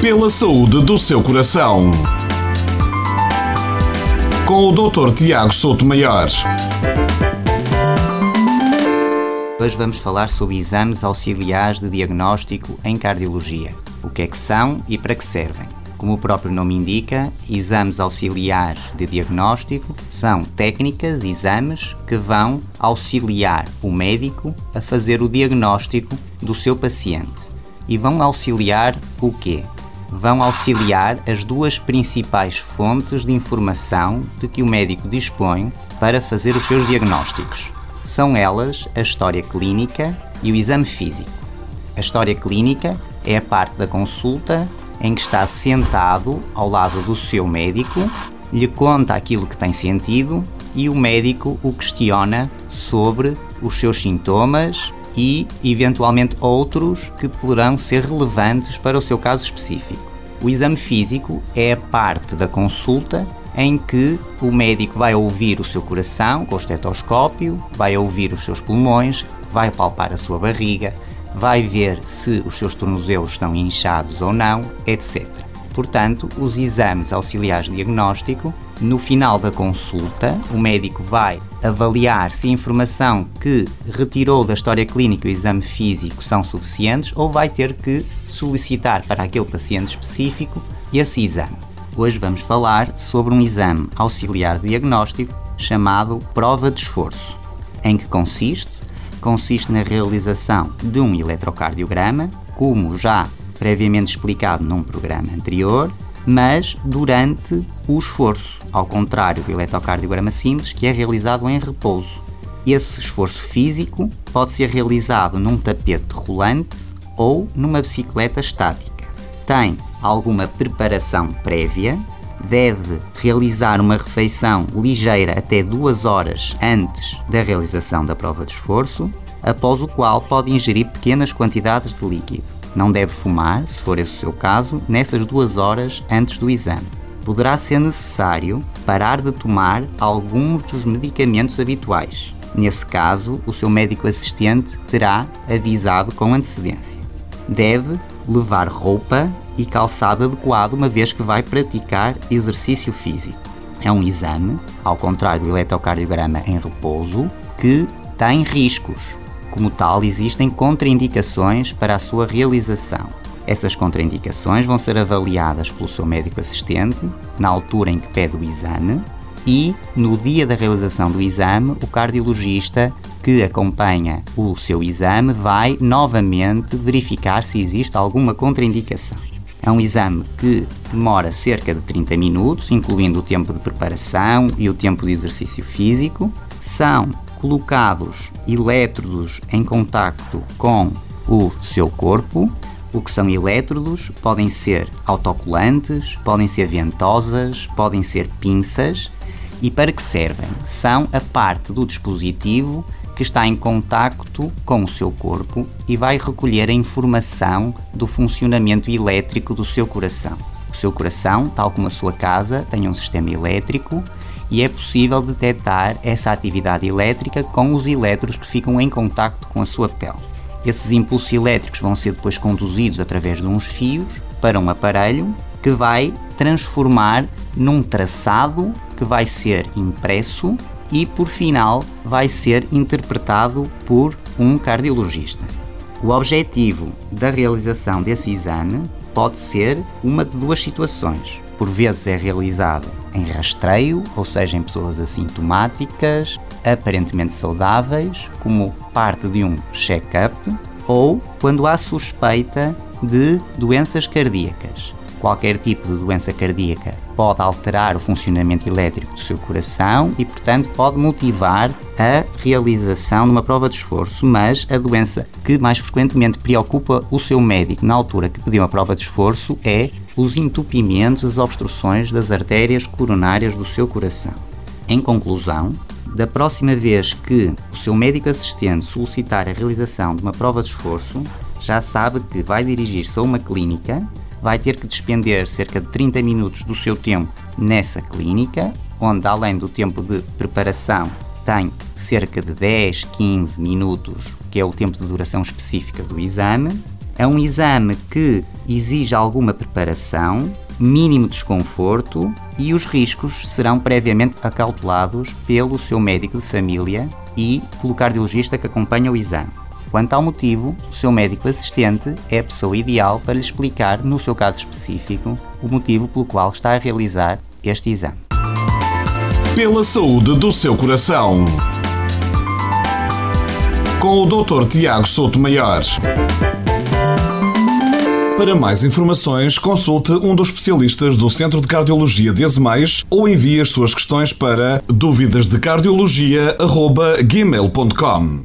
pela saúde do seu coração. Com o Dr. Tiago Souto Maior. Hoje vamos falar sobre exames auxiliares de diagnóstico em cardiologia. O que é que são e para que servem? Como o próprio nome indica, exames auxiliares de diagnóstico são técnicas, exames que vão auxiliar o médico a fazer o diagnóstico do seu paciente. E vão auxiliar o quê? Vão auxiliar as duas principais fontes de informação de que o médico dispõe para fazer os seus diagnósticos. São elas a história clínica e o exame físico. A história clínica é a parte da consulta em que está sentado ao lado do seu médico, lhe conta aquilo que tem sentido e o médico o questiona sobre os seus sintomas e, eventualmente, outros que poderão ser relevantes para o seu caso específico. O exame físico é a parte da consulta em que o médico vai ouvir o seu coração com o estetoscópio, vai ouvir os seus pulmões, vai palpar a sua barriga, vai ver se os seus tornozelos estão inchados ou não, etc. Portanto, os exames auxiliares de diagnóstico, no final da consulta, o médico vai avaliar se a informação que retirou da história clínica e o exame físico são suficientes ou vai ter que solicitar para aquele paciente específico esse exame. Hoje vamos falar sobre um exame auxiliar de diagnóstico chamado prova de esforço. Em que consiste? consiste na realização de um eletrocardiograma, como já previamente explicado num programa anterior, mas durante o esforço, ao contrário do eletrocardiograma simples, que é realizado em repouso. Esse esforço físico pode ser realizado num tapete rolante ou numa bicicleta estática. Tem alguma preparação prévia, deve realizar uma refeição ligeira até duas horas antes da realização da prova de esforço, após o qual pode ingerir pequenas quantidades de líquido. Não deve fumar, se for esse o seu caso, nessas duas horas antes do exame. Poderá ser necessário parar de tomar alguns dos medicamentos habituais. Nesse caso, o seu médico assistente terá avisado com antecedência. Deve levar roupa e calçado adequado, uma vez que vai praticar exercício físico. É um exame, ao contrário do eletrocardiograma em repouso, que tem riscos. Como tal, existem contraindicações para a sua realização. Essas contraindicações vão ser avaliadas pelo seu médico assistente na altura em que pede o exame e, no dia da realização do exame, o cardiologista que acompanha o seu exame vai novamente verificar se existe alguma contraindicação. É um exame que demora cerca de 30 minutos, incluindo o tempo de preparação e o tempo de exercício físico. São colocados elétrodos em contacto com o seu corpo. O que são elétrodos podem ser autocolantes, podem ser ventosas, podem ser pinças. E para que servem? São a parte do dispositivo que está em contacto com o seu corpo e vai recolher a informação do funcionamento elétrico do seu coração. O seu coração, tal como a sua casa, tem um sistema elétrico e é possível detectar essa atividade elétrica com os elétrons que ficam em contacto com a sua pele. Esses impulsos elétricos vão ser depois conduzidos através de uns fios para um aparelho que vai transformar num traçado que vai ser impresso e, por final, vai ser interpretado por um cardiologista. O objetivo da realização desse exame pode ser uma de duas situações. Por vezes é realizado em rastreio, ou seja, em pessoas assintomáticas, aparentemente saudáveis, como parte de um check-up, ou quando há suspeita de doenças cardíacas. Qualquer tipo de doença cardíaca pode alterar o funcionamento elétrico do seu coração e, portanto, pode motivar a realização de uma prova de esforço, mas a doença que mais frequentemente preocupa o seu médico na altura que pediu a prova de esforço é os entupimentos, as obstruções das artérias coronárias do seu coração. Em conclusão, da próxima vez que o seu médico assistente solicitar a realização de uma prova de esforço, já sabe que vai dirigir-se a uma clínica vai ter que despender cerca de 30 minutos do seu tempo nessa clínica, onde além do tempo de preparação tem cerca de 10, 15 minutos, que é o tempo de duração específica do exame. É um exame que exige alguma preparação, mínimo desconforto e os riscos serão previamente acautelados pelo seu médico de família e pelo cardiologista que acompanha o exame. Quanto ao motivo, o seu médico assistente é a pessoa ideal para lhe explicar, no seu caso específico, o motivo pelo qual está a realizar este exame. Pela saúde do seu coração. Com o Dr. Tiago Souto Maior. Para mais informações, consulte um dos especialistas do Centro de Cardiologia de Azemais ou envie as suas questões para dúvidasdecardiologia.gmail.com